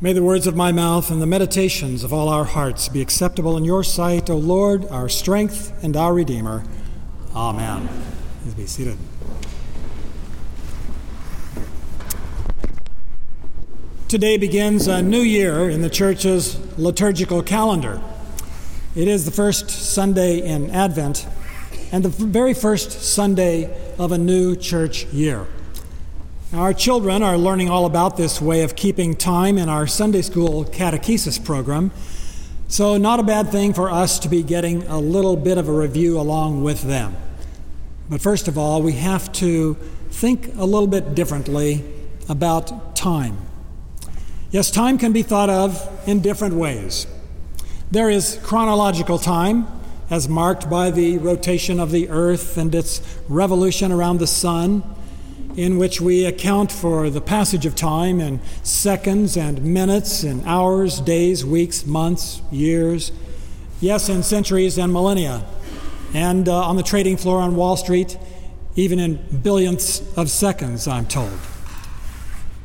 May the words of my mouth and the meditations of all our hearts be acceptable in your sight, O Lord, our strength and our Redeemer. Amen. Please be seated. Today begins a new year in the church's liturgical calendar. It is the first Sunday in Advent and the very first Sunday of a new church year. Our children are learning all about this way of keeping time in our Sunday school catechesis program, so not a bad thing for us to be getting a little bit of a review along with them. But first of all, we have to think a little bit differently about time. Yes, time can be thought of in different ways. There is chronological time, as marked by the rotation of the earth and its revolution around the sun in which we account for the passage of time in seconds and minutes, and hours, days, weeks, months, years, yes, in centuries and millennia, and uh, on the trading floor on Wall Street, even in billionths of seconds, I'm told.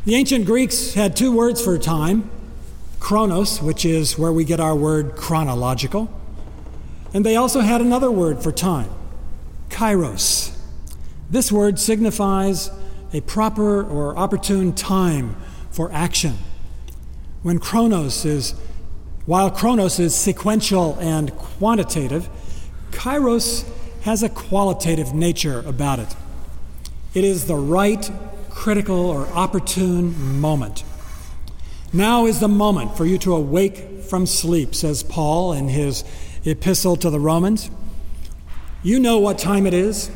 The ancient Greeks had two words for time chronos, which is where we get our word chronological, and they also had another word for time kairos. This word signifies a proper or opportune time for action. When chronos is, while chronos is sequential and quantitative, kairos has a qualitative nature about it. It is the right, critical, or opportune moment. Now is the moment for you to awake from sleep, says Paul in his epistle to the Romans. You know what time it is.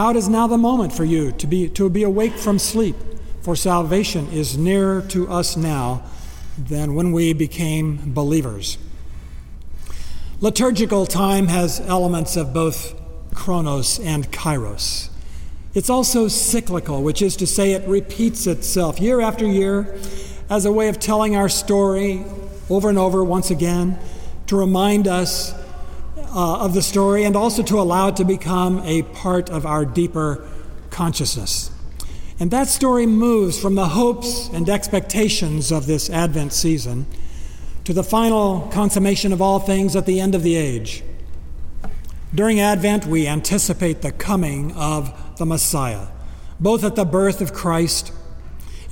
How it is now the moment for you to be, to be awake from sleep, for salvation is nearer to us now than when we became believers. Liturgical time has elements of both chronos and kairos. It's also cyclical, which is to say, it repeats itself year after year as a way of telling our story over and over once again to remind us uh, of the story and also to allow it to become a part of our deeper consciousness. And that story moves from the hopes and expectations of this Advent season to the final consummation of all things at the end of the age. During Advent, we anticipate the coming of the Messiah, both at the birth of Christ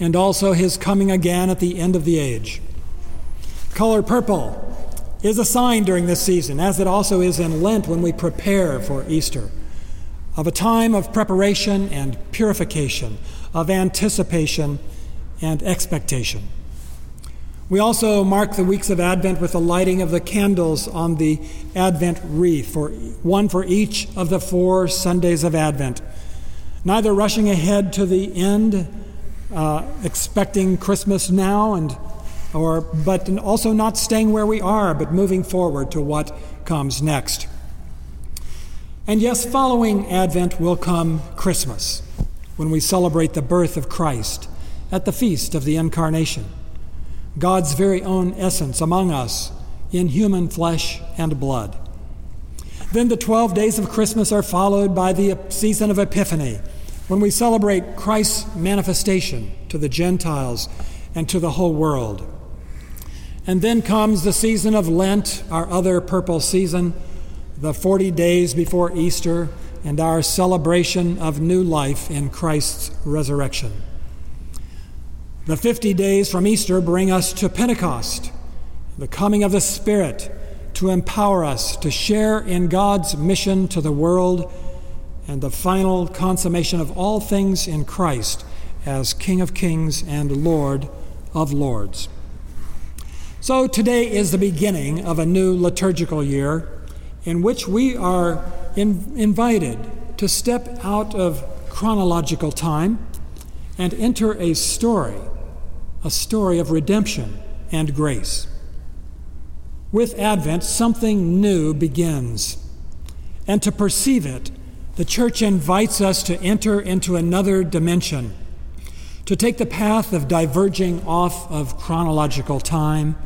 and also his coming again at the end of the age. Color purple is a sign during this season, as it also is in Lent when we prepare for Easter, of a time of preparation and purification, of anticipation and expectation. We also mark the weeks of Advent with the lighting of the candles on the Advent wreath, for one for each of the four Sundays of Advent. Neither rushing ahead to the end, uh, expecting Christmas now and or, but also not staying where we are, but moving forward to what comes next. And yes, following Advent will come Christmas, when we celebrate the birth of Christ at the feast of the Incarnation, God's very own essence among us in human flesh and blood. Then the 12 days of Christmas are followed by the season of Epiphany, when we celebrate Christ's manifestation to the Gentiles and to the whole world. And then comes the season of Lent, our other purple season, the 40 days before Easter, and our celebration of new life in Christ's resurrection. The 50 days from Easter bring us to Pentecost, the coming of the Spirit to empower us to share in God's mission to the world, and the final consummation of all things in Christ as King of Kings and Lord of Lords. So today is the beginning of a new liturgical year in which we are in, invited to step out of chronological time and enter a story, a story of redemption and grace. With Advent, something new begins. And to perceive it, the church invites us to enter into another dimension, to take the path of diverging off of chronological time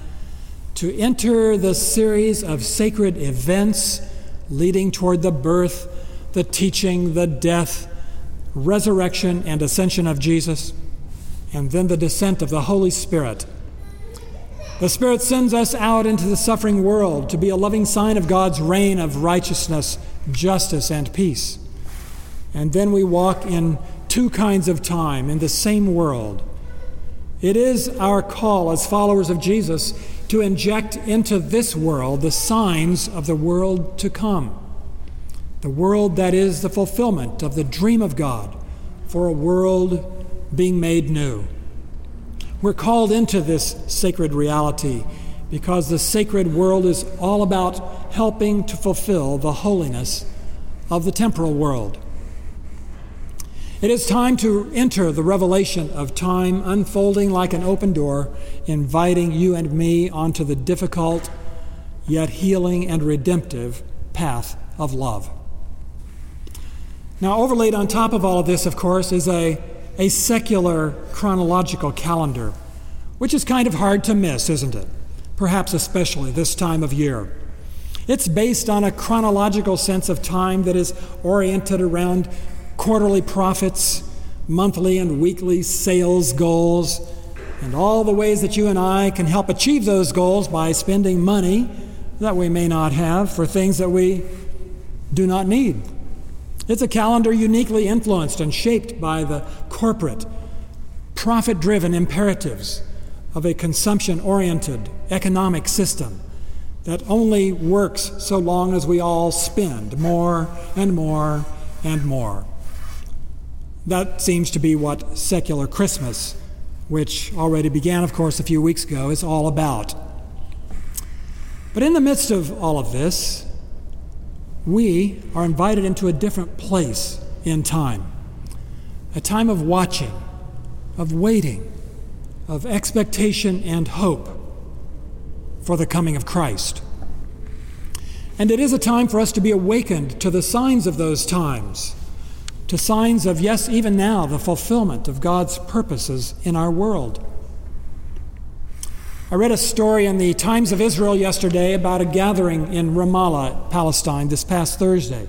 to enter the series of sacred events leading toward the birth, the teaching, the death, resurrection, and ascension of Jesus, and then the descent of the Holy Spirit The Spirit sends us out into the suffering world to be a loving sign of God's reign of righteousness, justice, and peace. And then we walk in two kinds of time in the same world. It is our call as followers of Jesus to inject into this world the signs of the world to come. The world that is the fulfillment of the dream of God for a world being made new. We're called into this sacred reality because the sacred world is all about helping to fulfill the holiness of the temporal world. It is time to enter the revelation of time unfolding like an open door, inviting you and me onto the difficult yet healing and redemptive path of love. Now, overlaid on top of all of this, of course, is a a secular chronological calendar, which is kind of hard to miss, isn't it? Perhaps especially this time of year. It's based on a chronological sense of time that is oriented around quarterly profits, monthly and weekly sales goals, and all the ways that you and I can help achieve those goals by spending money that we may not have for things that we do not need. It's a calendar uniquely influenced and shaped by the corporate, profit driven imperatives of a consumption oriented economic system that only works so long as we all spend more and more and more. That seems to be what secular Christmas, which already began, of course, a few weeks ago, is all about. But in the midst of all of this, we are invited into a different place in time a time of watching, of waiting, of expectation and hope for the coming of Christ. And it is a time for us to be awakened to the signs of those times, to signs of, yes, even now, the fulfillment of God's purposes in our world. I read a story in the Times of Israel yesterday about a gathering in Ramallah, Palestine, this past Thursday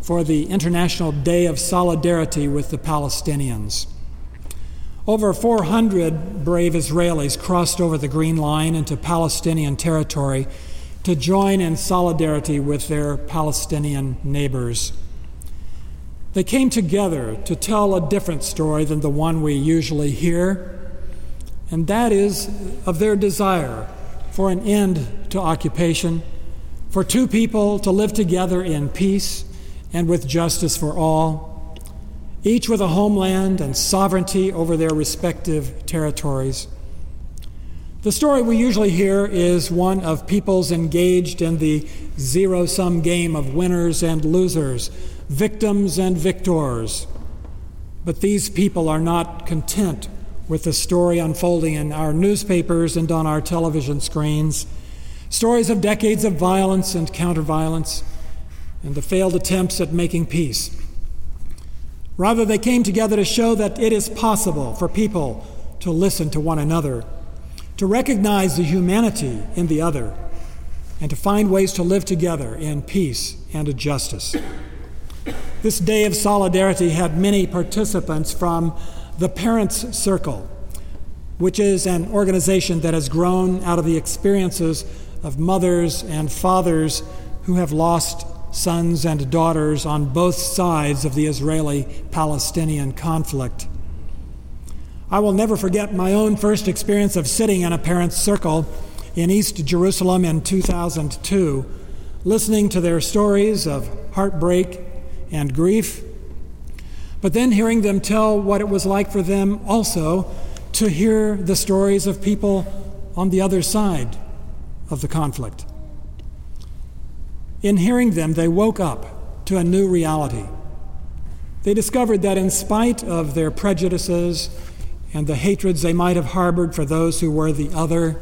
for the International Day of Solidarity with the Palestinians. Over 400 brave Israelis crossed over the Green Line into Palestinian territory to join in solidarity with their Palestinian neighbors. They came together to tell a different story than the one we usually hear and that is of their desire for an end to occupation, for two people to live together in peace and with justice for all, each with a homeland and sovereignty over their respective territories. The story we usually hear is one of peoples engaged in the zero sum game of winners and losers, victims and victors. But these people are not content with the story unfolding in our newspapers and on our television screens. Stories of decades of violence and counterviolence and the failed attempts at making peace. Rather, they came together to show that it is possible for people to listen to one another, to recognize the humanity in the other, and to find ways to live together in peace and justice. This day of solidarity had many participants from the Parents Circle, which is an organization that has grown out of the experiences of mothers and fathers who have lost sons and daughters on both sides of the Israeli Palestinian conflict. I will never forget my own first experience of sitting in a parents' circle in East Jerusalem in 2002, listening to their stories of heartbreak and grief but then hearing them tell what it was like for them also to hear the stories of people on the other side of the conflict. In hearing them, they woke up to a new reality. They discovered that, in spite of their prejudices and the hatreds they might have harbored for those who were the other,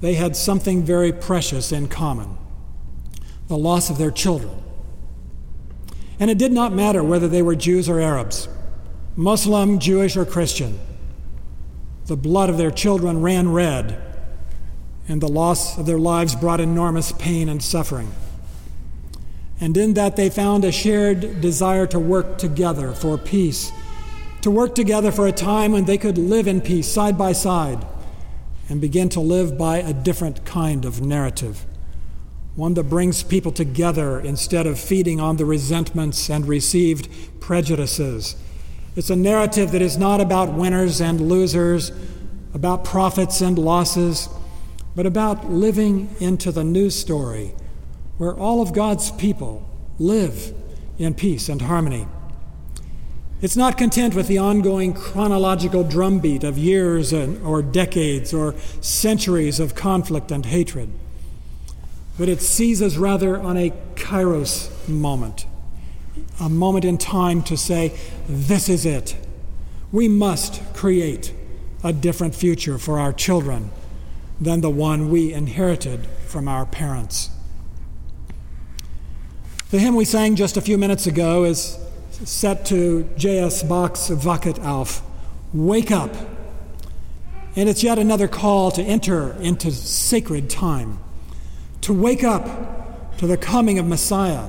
they had something very precious in common the loss of their children and it did not matter whether they were Jews or Arabs, Muslim, Jewish, or Christian. The blood of their children ran red, and the loss of their lives brought enormous pain and suffering. And in that, they found a shared desire to work together for peace, to work together for a time when they could live in peace side by side, and begin to live by a different kind of narrative, one that brings people together instead of feeding on the resentments and received prejudices. It's a narrative that is not about winners and losers, about profits and losses, but about living into the new story where all of God's people live in peace and harmony. It's not content with the ongoing chronological drumbeat of years and, or decades or centuries of conflict and hatred, but it seizes rather on a kairos moment, a moment in time to say, This is it. We must create a different future for our children than the one we inherited from our parents. The hymn we sang just a few minutes ago is set to J.S. Bach's Wachet auf, Wake Up. And it's yet another call to enter into sacred time, to wake up to the coming of Messiah,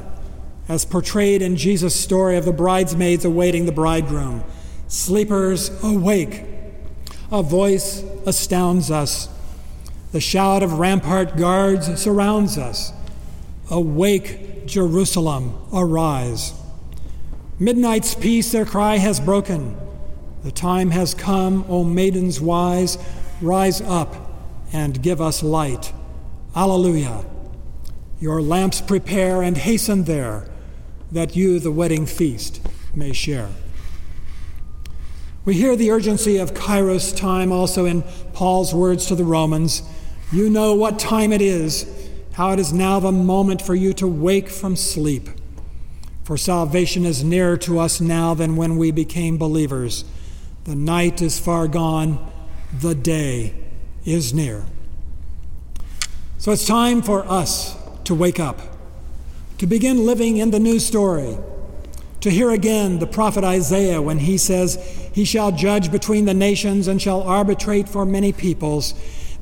as portrayed in Jesus' story of the bridesmaids awaiting the bridegroom. Sleepers, awake. A voice astounds us. The shout of rampart guards surrounds us. Awake, Jerusalem, arise. Midnight's peace their cry has broken. The time has come, O maidens wise, rise up and give us light. Alleluia. Your lamps prepare and hasten there, that you the wedding feast may share. We hear the urgency of Kairos time also in Paul's words to the Romans. You know what time it is, how it is now the moment for you to wake from sleep. For salvation is nearer to us now than when we became believers. The night is far gone, the day is near. So it's time for us to wake up, to begin living in the new story, to hear again the prophet Isaiah when he says, He shall judge between the nations and shall arbitrate for many peoples.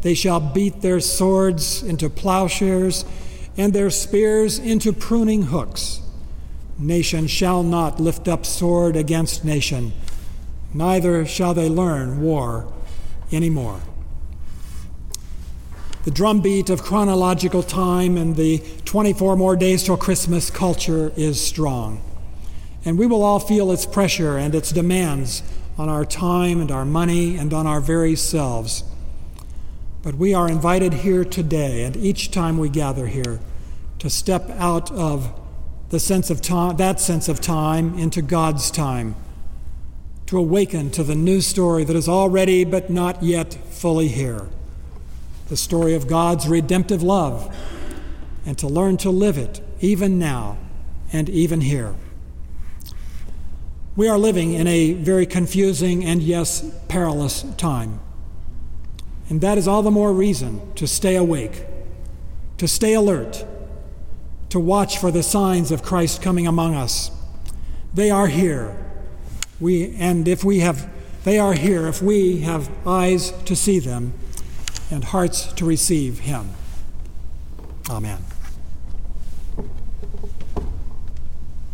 They shall beat their swords into plowshares and their spears into pruning hooks. Nation shall not lift up sword against nation, neither shall they learn war anymore. The drumbeat of chronological time and the 24 more days till Christmas culture is strong. And we will all feel its pressure and its demands on our time and our money and on our very selves. But we are invited here today, and each time we gather here, to step out of the sense of time, that sense of time into God's time, to awaken to the new story that is already but not yet fully here the story of God's redemptive love, and to learn to live it even now and even here. We are living in a very confusing and, yes, perilous time. And that is all the more reason to stay awake, to stay alert, to watch for the signs of Christ coming among us. They are here. We, and if we have, they are here if we have eyes to see them and hearts to receive Him. Amen.